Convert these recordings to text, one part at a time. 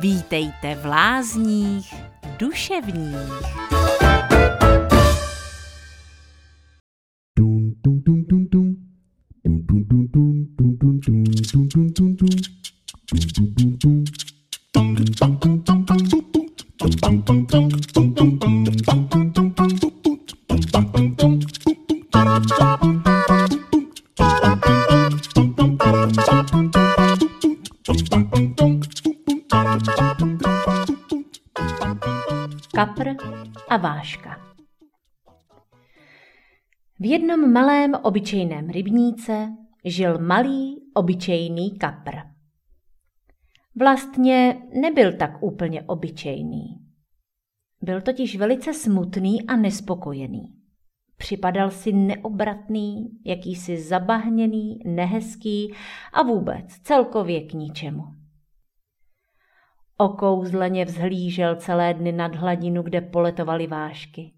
Vítejte v lázních duševních. Kapr a Váška V jednom malém obyčejném rybníce žil malý obyčejný kapr. Vlastně nebyl tak úplně obyčejný. Byl totiž velice smutný a nespokojený. Připadal si neobratný, jakýsi zabahněný, nehezký a vůbec celkově k ničemu. Okouzleně vzhlížel celé dny nad hladinu, kde poletovaly vášky.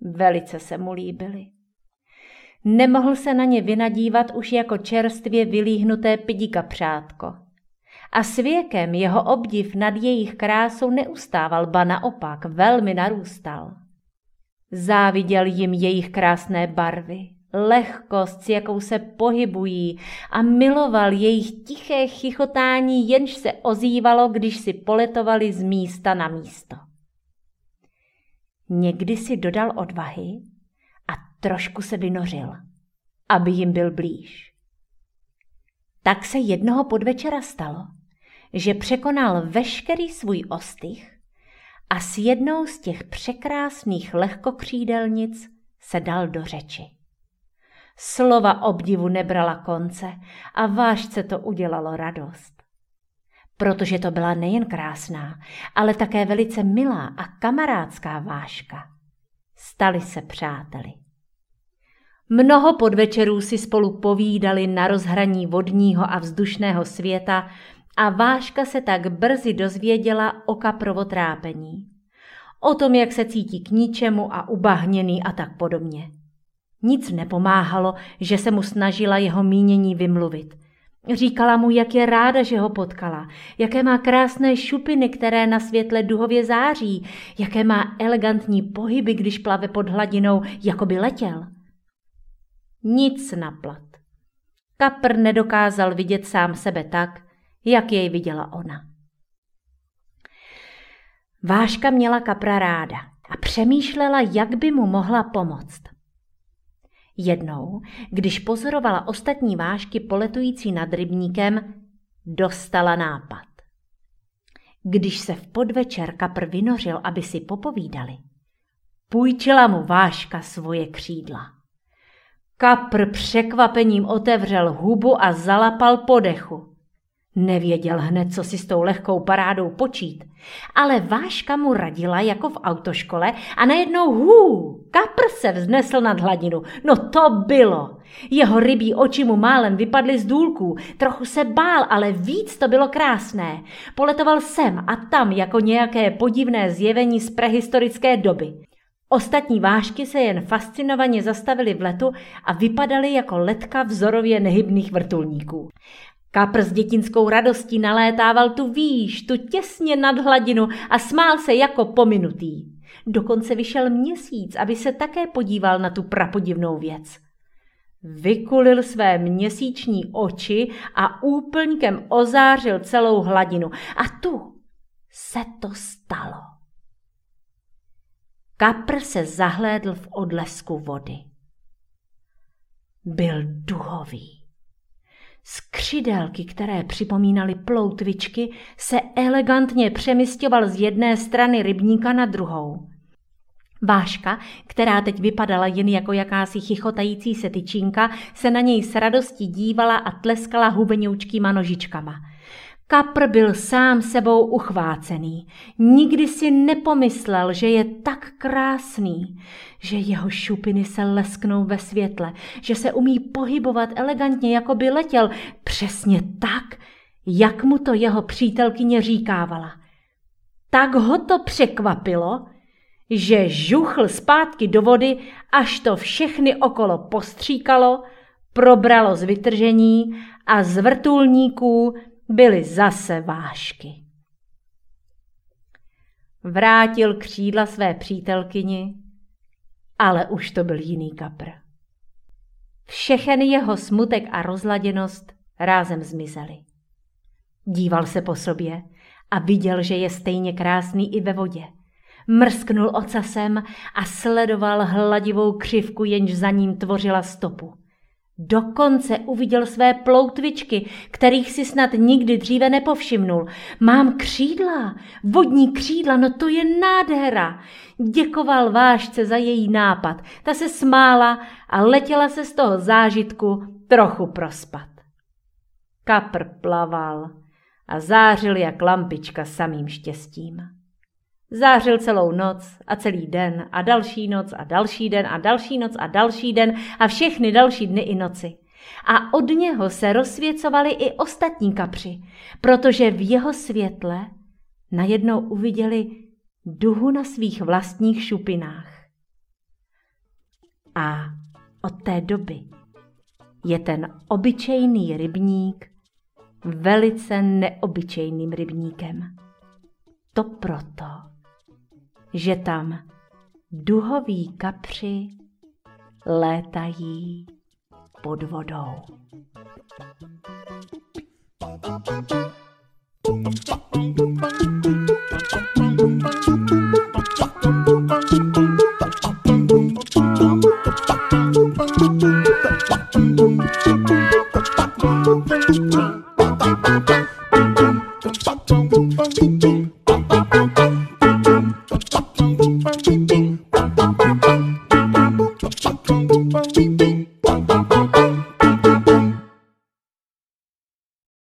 Velice se mu líbily. Nemohl se na ně vynadívat už jako čerstvě vylíhnuté pidika přátko. A s věkem jeho obdiv nad jejich krásou neustával, ba naopak velmi narůstal. Záviděl jim jejich krásné barvy, lehkost, s jakou se pohybují a miloval jejich tiché chichotání, jenž se ozývalo, když si poletovali z místa na místo. Někdy si dodal odvahy a trošku se vynořil, aby jim byl blíž. Tak se jednoho podvečera stalo, že překonal veškerý svůj ostych a s jednou z těch překrásných lehkokřídelnic se dal do řeči. Slova obdivu nebrala konce a vášce to udělalo radost. Protože to byla nejen krásná, ale také velice milá a kamarádská váška. Stali se přáteli. Mnoho podvečerů si spolu povídali na rozhraní vodního a vzdušného světa a Váška se tak brzy dozvěděla o kaprovo trápení. O tom, jak se cítí k ničemu a ubahněný a tak podobně. Nic nepomáhalo, že se mu snažila jeho mínění vymluvit. Říkala mu, jak je ráda, že ho potkala, jaké má krásné šupiny, které na světle duhově září, jaké má elegantní pohyby, když plave pod hladinou, jako by letěl. Nic naplat. Kapr nedokázal vidět sám sebe tak, jak jej viděla ona. Váška měla kapra ráda a přemýšlela, jak by mu mohla pomoct. Jednou, když pozorovala ostatní vášky poletující nad rybníkem, dostala nápad. Když se v podvečer kapr vynořil, aby si popovídali, půjčila mu váška svoje křídla. Kapr překvapením otevřel hubu a zalapal po dechu. Nevěděl hned, co si s tou lehkou parádou počít, ale Váška mu radila jako v autoškole a najednou hů, kapr se vznesl nad hladinu. No to bylo. Jeho rybí oči mu málem vypadly z důlků, trochu se bál, ale víc to bylo krásné. Poletoval sem a tam jako nějaké podivné zjevení z prehistorické doby. Ostatní vášky se jen fascinovaně zastavili v letu a vypadaly jako letka vzorově nehybných vrtulníků. Kapr s dětinskou radostí nalétával tu výš, tu těsně nad hladinu a smál se jako pominutý. Dokonce vyšel měsíc, aby se také podíval na tu prapodivnou věc. Vykulil své měsíční oči a úplňkem ozářil celou hladinu. A tu se to stalo. Kapr se zahlédl v odlesku vody. Byl duhový. Skřidelky, které připomínaly ploutvičky, se elegantně přemysťoval z jedné strany rybníka na druhou. Váška, která teď vypadala jen jako jakási chichotající se tyčinka, se na něj s radostí dívala a tleskala hubenoučkýma nožičkama – Kapr byl sám sebou uchvácený. Nikdy si nepomyslel, že je tak krásný, že jeho šupiny se lesknou ve světle, že se umí pohybovat elegantně, jako by letěl, přesně tak, jak mu to jeho přítelkyně říkávala. Tak ho to překvapilo, že žuchl zpátky do vody, až to všechny okolo postříkalo, probralo z vytržení a z vrtulníků byly zase vášky. Vrátil křídla své přítelkyni, ale už to byl jiný kapr. Všechen jeho smutek a rozladěnost rázem zmizely. Díval se po sobě a viděl, že je stejně krásný i ve vodě. Mrsknul ocasem a sledoval hladivou křivku, jenž za ním tvořila stopu. Dokonce uviděl své ploutvičky, kterých si snad nikdy dříve nepovšimnul. Mám křídla, vodní křídla, no to je nádhera. Děkoval vášce za její nápad. Ta se smála a letěla se z toho zážitku trochu prospat. Kapr plaval a zářil jak lampička samým štěstím. Zářil celou noc a celý den a další noc a další den a další noc a další den a všechny další dny i noci. A od něho se rozsvěcovali i ostatní kapři, protože v jeho světle najednou uviděli duhu na svých vlastních šupinách. A od té doby je ten obyčejný rybník velice neobyčejným rybníkem. To proto, že tam duhoví kapři létají pod vodou.